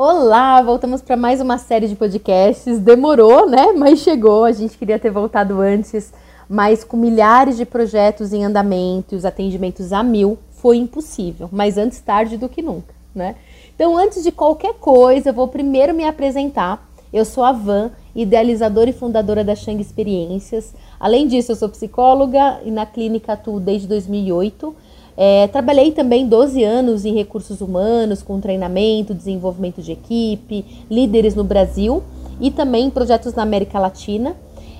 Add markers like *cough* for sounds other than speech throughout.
Olá, voltamos para mais uma série de podcasts. Demorou, né? Mas chegou. A gente queria ter voltado antes, mas com milhares de projetos em andamento e os atendimentos a mil, foi impossível. Mas antes tarde do que nunca, né? Então, antes de qualquer coisa, eu vou primeiro me apresentar. Eu sou a Van, idealizadora e fundadora da Shang Experiências. Além disso, eu sou psicóloga e na clínica atuo desde 2008 é, trabalhei também 12 anos em recursos humanos, com treinamento, desenvolvimento de equipe, líderes no Brasil e também projetos na América Latina.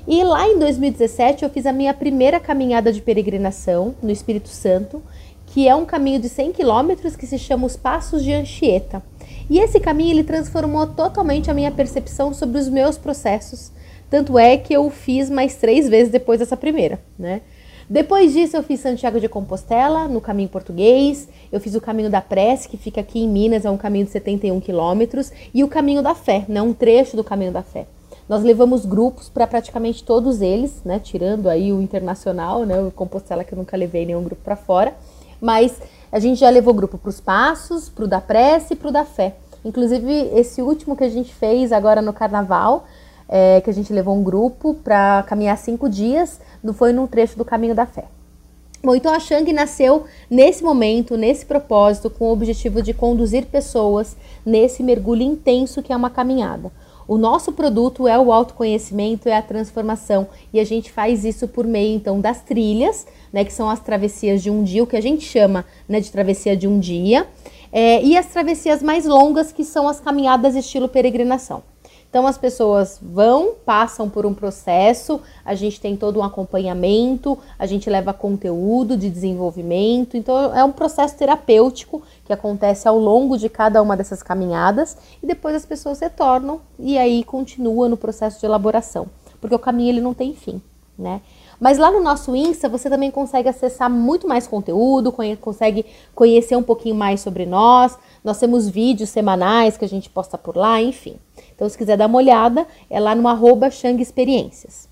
E lá em 2017 eu fiz a minha primeira caminhada de peregrinação no Espírito Santo, que é um caminho de 100 quilômetros que se chama os Passos de Anchieta. E esse caminho ele transformou totalmente a minha percepção sobre os meus processos. Tanto é que eu fiz mais três vezes depois dessa primeira, né? Depois disso, eu fiz Santiago de Compostela, no caminho português. Eu fiz o caminho da Prece, que fica aqui em Minas, é um caminho de 71 quilômetros. E o caminho da Fé, né, um trecho do caminho da Fé. Nós levamos grupos para praticamente todos eles, né, tirando aí o internacional, né, o Compostela que eu nunca levei nenhum grupo para fora. Mas a gente já levou grupo para os Passos, para o da Prece e para o da Fé. Inclusive, esse último que a gente fez agora no Carnaval, é, que a gente levou um grupo para caminhar cinco dias, não foi num trecho do caminho da fé. Bom, então a Shang nasceu nesse momento, nesse propósito, com o objetivo de conduzir pessoas nesse mergulho intenso que é uma caminhada. O nosso produto é o autoconhecimento, é a transformação, e a gente faz isso por meio então das trilhas, né, que são as travessias de um dia, o que a gente chama né, de travessia de um dia, é, e as travessias mais longas, que são as caminhadas estilo peregrinação. Então as pessoas vão, passam por um processo, a gente tem todo um acompanhamento, a gente leva conteúdo de desenvolvimento, então é um processo terapêutico que acontece ao longo de cada uma dessas caminhadas e depois as pessoas retornam e aí continua no processo de elaboração, porque o caminho ele não tem fim, né? Mas lá no nosso Insta você também consegue acessar muito mais conteúdo, consegue conhecer um pouquinho mais sobre nós. Nós temos vídeos semanais que a gente posta por lá, enfim. Então, se quiser dar uma olhada, é lá no arroba Xang Experiências.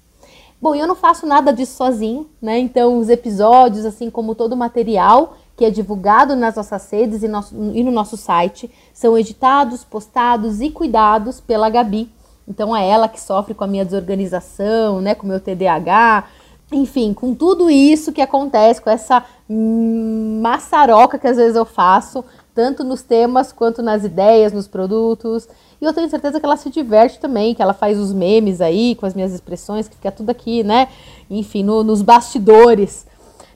Bom, eu não faço nada disso sozinho, né? Então, os episódios, assim como todo o material que é divulgado nas nossas redes e, nosso, e no nosso site, são editados, postados e cuidados pela Gabi. Então, é ela que sofre com a minha desorganização, né? Com o meu TDAH, enfim, com tudo isso que acontece, com essa maçaroca que às vezes eu faço, tanto nos temas quanto nas ideias, nos produtos. E eu tenho certeza que ela se diverte também, que ela faz os memes aí com as minhas expressões, que fica tudo aqui, né? Enfim, no, nos bastidores.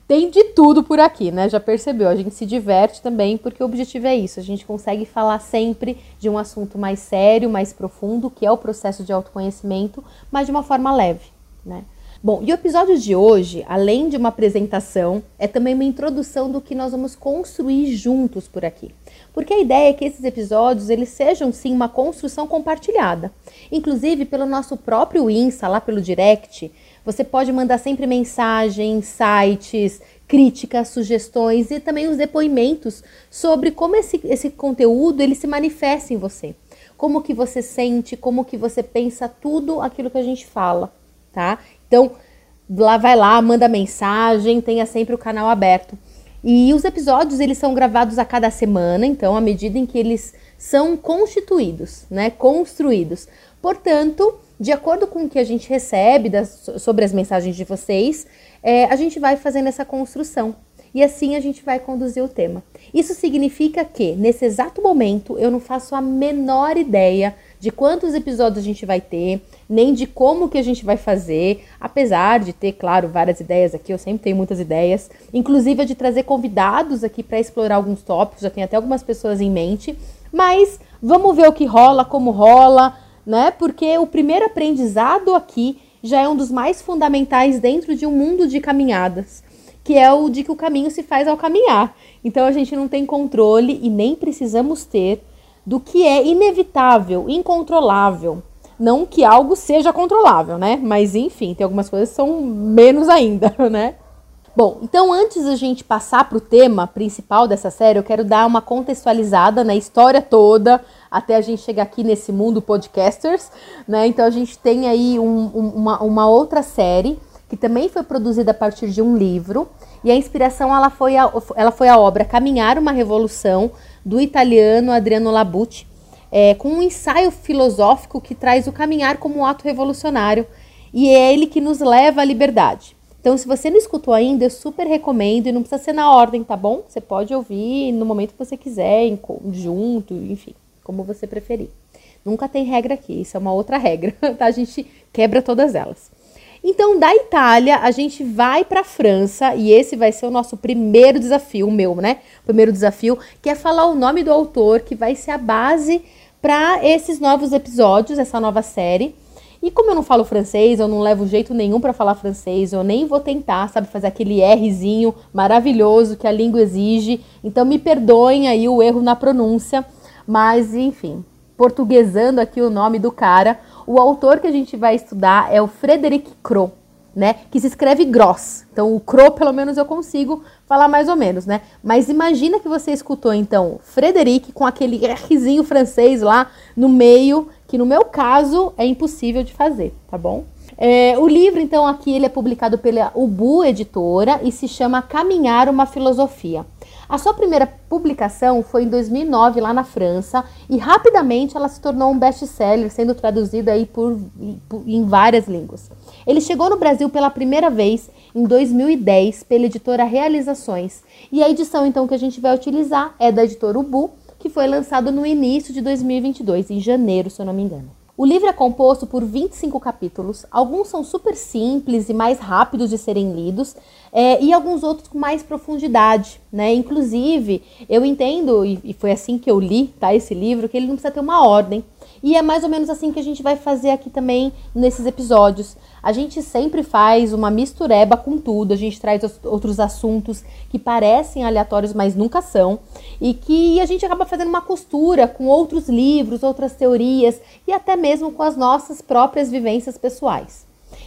Tem de tudo por aqui, né? Já percebeu? A gente se diverte também, porque o objetivo é isso. A gente consegue falar sempre de um assunto mais sério, mais profundo, que é o processo de autoconhecimento, mas de uma forma leve, né? Bom, e o episódio de hoje, além de uma apresentação, é também uma introdução do que nós vamos construir juntos por aqui. Porque a ideia é que esses episódios eles sejam sim uma construção compartilhada. Inclusive pelo nosso próprio Insta, lá pelo direct, você pode mandar sempre mensagens, sites, críticas, sugestões e também os depoimentos sobre como esse, esse conteúdo ele se manifesta em você. Como que você sente, como que você pensa tudo aquilo que a gente fala, tá? Então, lá vai lá, manda mensagem, tenha sempre o canal aberto. E os episódios eles são gravados a cada semana, então à medida em que eles são constituídos, né, construídos. Portanto, de acordo com o que a gente recebe das, sobre as mensagens de vocês, é, a gente vai fazendo essa construção e assim a gente vai conduzir o tema. Isso significa que nesse exato momento eu não faço a menor ideia de quantos episódios a gente vai ter, nem de como que a gente vai fazer, apesar de ter, claro, várias ideias aqui, eu sempre tenho muitas ideias, inclusive de trazer convidados aqui para explorar alguns tópicos, já tem até algumas pessoas em mente, mas vamos ver o que rola, como rola, né? Porque o primeiro aprendizado aqui já é um dos mais fundamentais dentro de um mundo de caminhadas, que é o de que o caminho se faz ao caminhar. Então a gente não tem controle e nem precisamos ter do que é inevitável, incontrolável. Não que algo seja controlável, né? Mas enfim, tem algumas coisas que são menos ainda, *laughs* né? Bom, então antes da gente passar para o tema principal dessa série, eu quero dar uma contextualizada na história toda, até a gente chegar aqui nesse mundo podcasters, né? Então a gente tem aí um, um, uma, uma outra série que também foi produzida a partir de um livro, e a inspiração ela foi a, ela foi a obra Caminhar uma Revolução, do italiano Adriano Labucci. é, com um ensaio filosófico que traz o caminhar como um ato revolucionário e é ele que nos leva à liberdade. Então, se você não escutou ainda, eu super recomendo e não precisa ser na ordem, tá bom? Você pode ouvir no momento que você quiser, em conjunto, enfim, como você preferir. Nunca tem regra aqui, isso é uma outra regra, *laughs* tá? A gente quebra todas elas. Então, da Itália, a gente vai para a França e esse vai ser o nosso primeiro desafio, o meu, né? Primeiro desafio, que é falar o nome do autor, que vai ser a base para esses novos episódios, essa nova série. E como eu não falo francês, eu não levo jeito nenhum para falar francês, eu nem vou tentar, sabe, fazer aquele Rzinho maravilhoso que a língua exige. Então me perdoem aí o erro na pronúncia, mas enfim, portuguesando aqui o nome do cara. O autor que a gente vai estudar é o Frederic Croix, né? Que se escreve Gross. Então, o Croix, pelo menos, eu consigo falar mais ou menos, né? Mas imagina que você escutou, então, Frederic com aquele Rzinho francês lá no meio, que no meu caso é impossível de fazer, tá bom? É, o livro, então, aqui ele é publicado pela Ubu Editora e se chama Caminhar uma Filosofia. A sua primeira publicação foi em 2009 lá na França e rapidamente ela se tornou um best-seller, sendo traduzido aí por, por, em várias línguas. Ele chegou no Brasil pela primeira vez em 2010 pela editora Realizações e a edição então que a gente vai utilizar é da editora Ubu, que foi lançado no início de 2022, em janeiro, se eu não me engano. O livro é composto por 25 capítulos, alguns são super simples e mais rápidos de serem lidos, é, e alguns outros com mais profundidade, né? Inclusive, eu entendo, e, e foi assim que eu li, tá, esse livro, que ele não precisa ter uma ordem. E é mais ou menos assim que a gente vai fazer aqui também nesses episódios. A gente sempre faz uma mistureba com tudo, a gente traz outros assuntos que parecem aleatórios, mas nunca são, e que a gente acaba fazendo uma costura com outros livros, outras teorias e até mesmo com as nossas próprias vivências pessoais.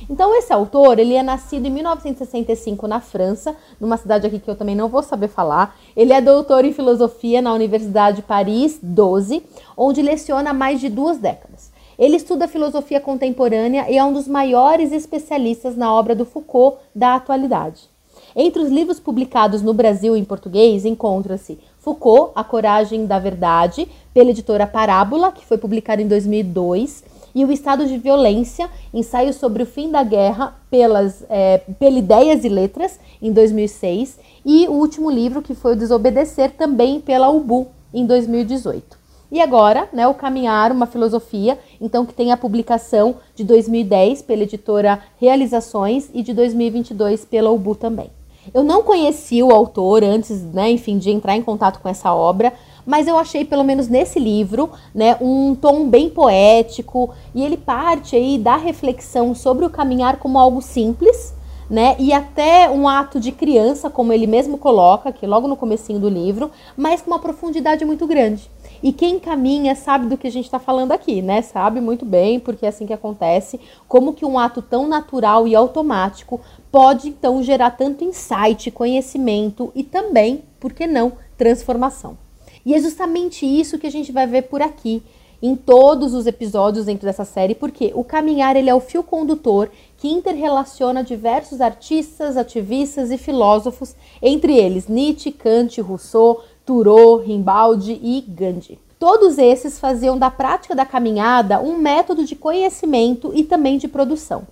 Então esse autor, ele é nascido em 1965 na França, numa cidade aqui que eu também não vou saber falar. Ele é doutor em filosofia na Universidade Paris 12, onde leciona há mais de duas décadas. Ele estuda filosofia contemporânea e é um dos maiores especialistas na obra do Foucault da atualidade. Entre os livros publicados no Brasil em português encontra-se Foucault, A Coragem da Verdade, pela editora Parábola, que foi publicado em 2002, e O Estado de Violência, ensaio sobre o fim da guerra pelas, é, pela Ideias e Letras, em 2006, e o último livro, que foi o Desobedecer, também pela UBU, em 2018. E agora, né, o Caminhar, uma filosofia, então que tem a publicação de 2010 pela editora Realizações e de 2022 pela UBU também. Eu não conheci o autor antes, né, enfim, de entrar em contato com essa obra, mas eu achei, pelo menos nesse livro, né, um tom bem poético e ele parte aí da reflexão sobre o caminhar como algo simples, né, e até um ato de criança, como ele mesmo coloca, aqui logo no comecinho do livro, mas com uma profundidade muito grande. E quem caminha sabe do que a gente está falando aqui, né? Sabe muito bem, porque é assim que acontece, como que um ato tão natural e automático pode então gerar tanto insight, conhecimento e também, por que não, transformação. E é justamente isso que a gente vai ver por aqui, em todos os episódios dentro dessa série, porque o caminhar ele é o fio condutor que interrelaciona diversos artistas, ativistas e filósofos, entre eles Nietzsche, Kant, Rousseau, Thoreau, Rimbaud e Gandhi. Todos esses faziam da prática da caminhada um método de conhecimento e também de produção.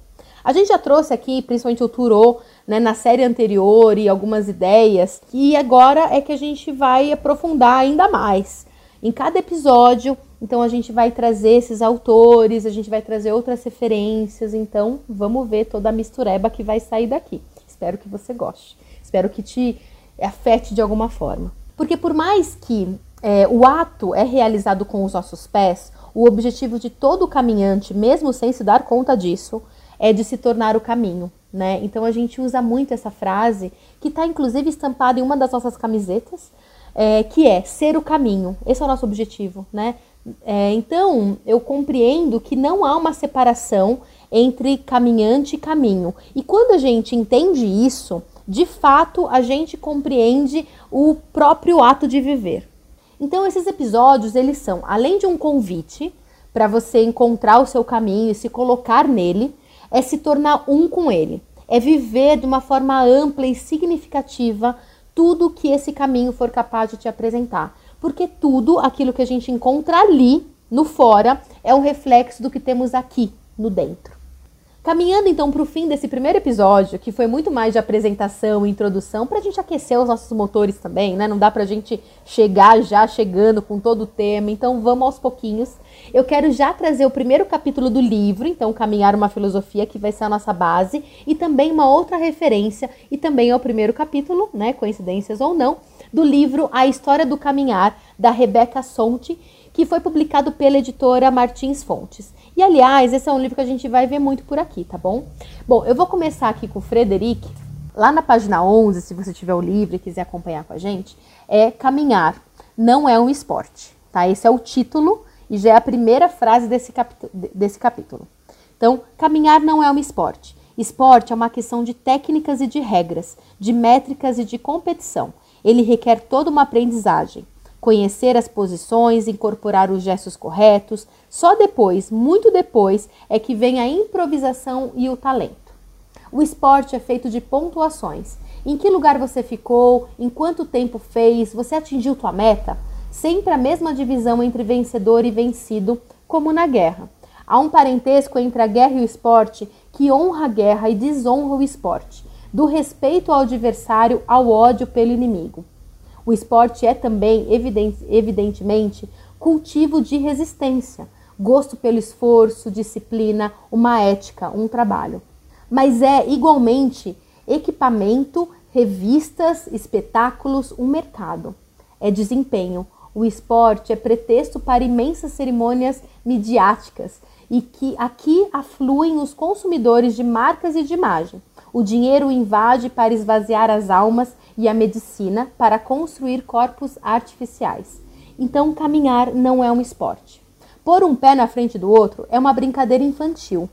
A gente já trouxe aqui, principalmente o Thoreau, né, na série anterior e algumas ideias, e agora é que a gente vai aprofundar ainda mais. Em cada episódio, então a gente vai trazer esses autores, a gente vai trazer outras referências, então vamos ver toda a mistureba que vai sair daqui. Espero que você goste. Espero que te afete de alguma forma. Porque por mais que é, o ato é realizado com os nossos pés, o objetivo de todo caminhante, mesmo sem se dar conta disso, é de se tornar o caminho, né? Então a gente usa muito essa frase, que está inclusive estampada em uma das nossas camisetas, é, que é ser o caminho. Esse é o nosso objetivo, né? É, então eu compreendo que não há uma separação entre caminhante e caminho. E quando a gente entende isso, de fato a gente compreende o próprio ato de viver. Então esses episódios eles são, além de um convite para você encontrar o seu caminho e se colocar nele, é se tornar um com ele, é viver de uma forma ampla e significativa tudo que esse caminho for capaz de te apresentar. Porque tudo aquilo que a gente encontra ali, no fora é um reflexo do que temos aqui, no dentro. Caminhando então para o fim desse primeiro episódio, que foi muito mais de apresentação e introdução, para a gente aquecer os nossos motores também, né? Não dá para a gente chegar já chegando com todo o tema, então vamos aos pouquinhos. Eu quero já trazer o primeiro capítulo do livro, então Caminhar uma Filosofia, que vai ser a nossa base, e também uma outra referência, e também é o primeiro capítulo, né? Coincidências ou não, do livro A História do Caminhar, da Rebecca Sonti, que foi publicado pela editora Martins Fontes. E aliás, esse é um livro que a gente vai ver muito por aqui, tá bom? Bom, eu vou começar aqui com o Frederic. Lá na página 11, se você tiver o livro e quiser acompanhar com a gente, é caminhar não é um esporte, tá? Esse é o título e já é a primeira frase desse, desse capítulo. Então, caminhar não é um esporte. Esporte é uma questão de técnicas e de regras, de métricas e de competição. Ele requer toda uma aprendizagem conhecer as posições, incorporar os gestos corretos. Só depois, muito depois, é que vem a improvisação e o talento. O esporte é feito de pontuações. Em que lugar você ficou? Em quanto tempo fez? Você atingiu tua meta? Sempre a mesma divisão entre vencedor e vencido, como na guerra. Há um parentesco entre a guerra e o esporte que honra a guerra e desonra o esporte, do respeito ao adversário ao ódio pelo inimigo. O esporte é também, evidentemente, cultivo de resistência, gosto pelo esforço, disciplina, uma ética, um trabalho. Mas é igualmente equipamento, revistas, espetáculos, um mercado. É desempenho. O esporte é pretexto para imensas cerimônias midiáticas e que aqui afluem os consumidores de marcas e de imagem. O dinheiro invade para esvaziar as almas e a medicina para construir corpos artificiais. Então, caminhar não é um esporte. Pôr um pé na frente do outro é uma brincadeira infantil.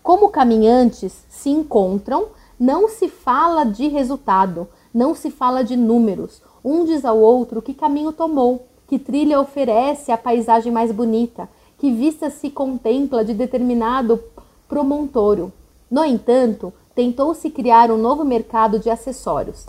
Como caminhantes se encontram, não se fala de resultado, não se fala de números. Um diz ao outro que caminho tomou, que trilha oferece a paisagem mais bonita, que vista se contempla de determinado promontório. No entanto, tentou-se criar um novo mercado de acessórios,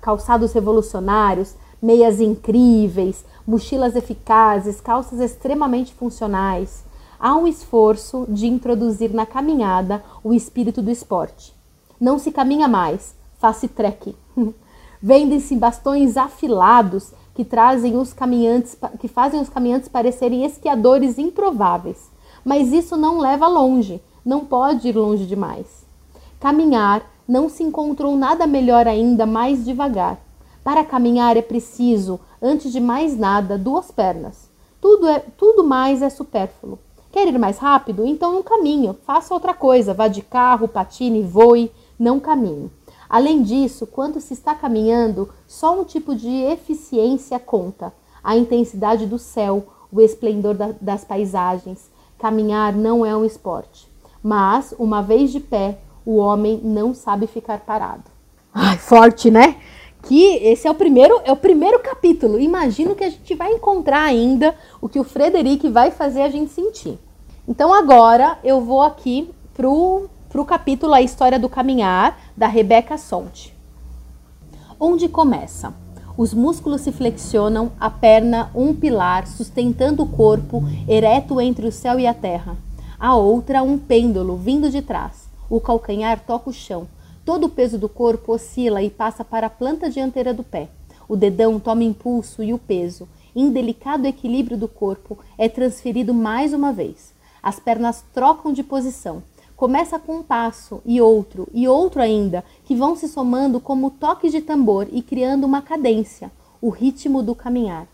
calçados revolucionários, meias incríveis, mochilas eficazes, calças extremamente funcionais. Há um esforço de introduzir na caminhada o espírito do esporte. Não se caminha mais, faz-se trek. *laughs* Vendem-se bastões afilados que trazem os caminhantes, que fazem os caminhantes parecerem esquiadores improváveis. Mas isso não leva longe, não pode ir longe demais. Caminhar não se encontrou nada melhor ainda mais devagar. Para caminhar é preciso, antes de mais nada, duas pernas. Tudo, é, tudo mais é supérfluo. Quer ir mais rápido? Então não caminhe, faça outra coisa, vá de carro, patine, voe, não caminhe. Além disso, quando se está caminhando, só um tipo de eficiência conta: a intensidade do céu, o esplendor da, das paisagens. Caminhar não é um esporte, mas, uma vez de pé, o homem não sabe ficar parado. Ai, forte, né? Que esse é o primeiro, é o primeiro capítulo. Imagino que a gente vai encontrar ainda o que o Frederic vai fazer a gente sentir. Então agora eu vou aqui pro pro capítulo A História do Caminhar da Rebecca Sonte. Onde começa? Os músculos se flexionam, a perna um pilar sustentando o corpo ereto entre o céu e a terra. A outra um pêndulo vindo de trás. O calcanhar toca o chão. Todo o peso do corpo oscila e passa para a planta dianteira do pé. O dedão toma impulso e o peso, em delicado equilíbrio do corpo, é transferido mais uma vez. As pernas trocam de posição. Começa com um passo e outro e outro ainda, que vão se somando como toques de tambor e criando uma cadência, o ritmo do caminhar.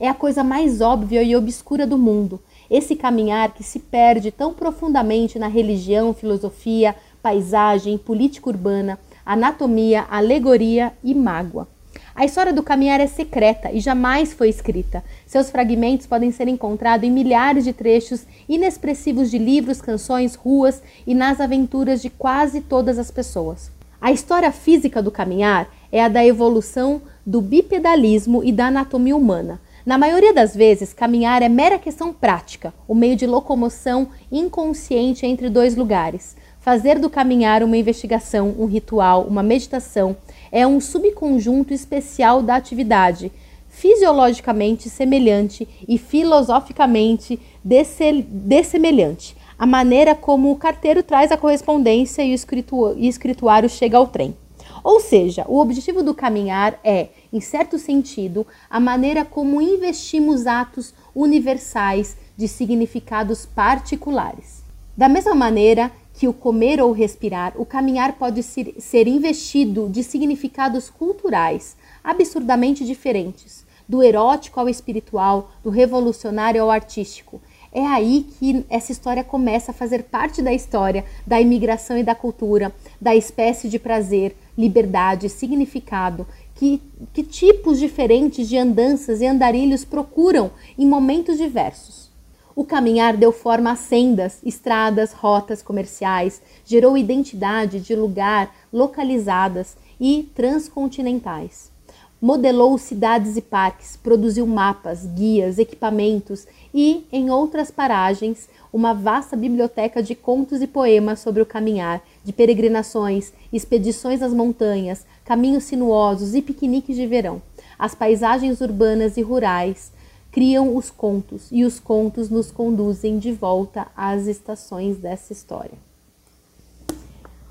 É a coisa mais óbvia e obscura do mundo, esse caminhar que se perde tão profundamente na religião, filosofia, paisagem, política urbana, anatomia, alegoria e mágoa. A história do caminhar é secreta e jamais foi escrita. Seus fragmentos podem ser encontrados em milhares de trechos inexpressivos de livros, canções, ruas e nas aventuras de quase todas as pessoas. A história física do caminhar é a da evolução do bipedalismo e da anatomia humana. Na maioria das vezes, caminhar é mera questão prática, o meio de locomoção inconsciente entre dois lugares. Fazer do caminhar uma investigação, um ritual, uma meditação é um subconjunto especial da atividade fisiologicamente semelhante e filosoficamente dessemelhante. A maneira como o carteiro traz a correspondência e o escrituário chega ao trem. Ou seja, o objetivo do caminhar é, em certo sentido, a maneira como investimos atos universais de significados particulares. Da mesma maneira que o comer ou respirar, o caminhar pode ser investido de significados culturais absurdamente diferentes, do erótico ao espiritual, do revolucionário ao artístico. É aí que essa história começa a fazer parte da história da imigração e da cultura, da espécie de prazer, liberdade, significado, que, que tipos diferentes de andanças e andarilhos procuram em momentos diversos. O caminhar deu forma a sendas, estradas, rotas comerciais, gerou identidade de lugar localizadas e transcontinentais. Modelou cidades e parques, produziu mapas, guias, equipamentos e, em outras paragens, uma vasta biblioteca de contos e poemas sobre o caminhar, de peregrinações, expedições às montanhas, caminhos sinuosos e piqueniques de verão. As paisagens urbanas e rurais criam os contos e os contos nos conduzem de volta às estações dessa história.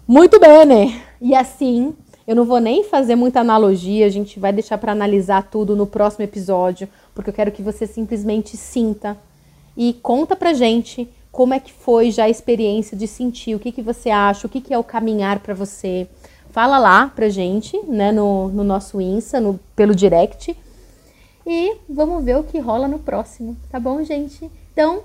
Muito bem, né? E assim, eu não vou nem fazer muita analogia, a gente vai deixar para analisar tudo no próximo episódio, porque eu quero que você simplesmente sinta e conta pra gente como é que foi já a experiência de sentir, o que, que você acha, o que, que é o caminhar para você. Fala lá pra gente, né, no, no nosso Insta, no, pelo direct. E vamos ver o que rola no próximo, tá bom, gente? Então,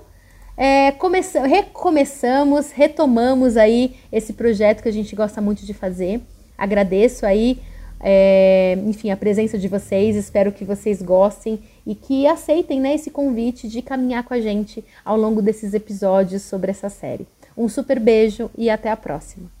é, começa, recomeçamos, retomamos aí esse projeto que a gente gosta muito de fazer. Agradeço aí é, enfim, a presença de vocês. Espero que vocês gostem e que aceitem né, esse convite de caminhar com a gente ao longo desses episódios sobre essa série. Um super beijo e até a próxima!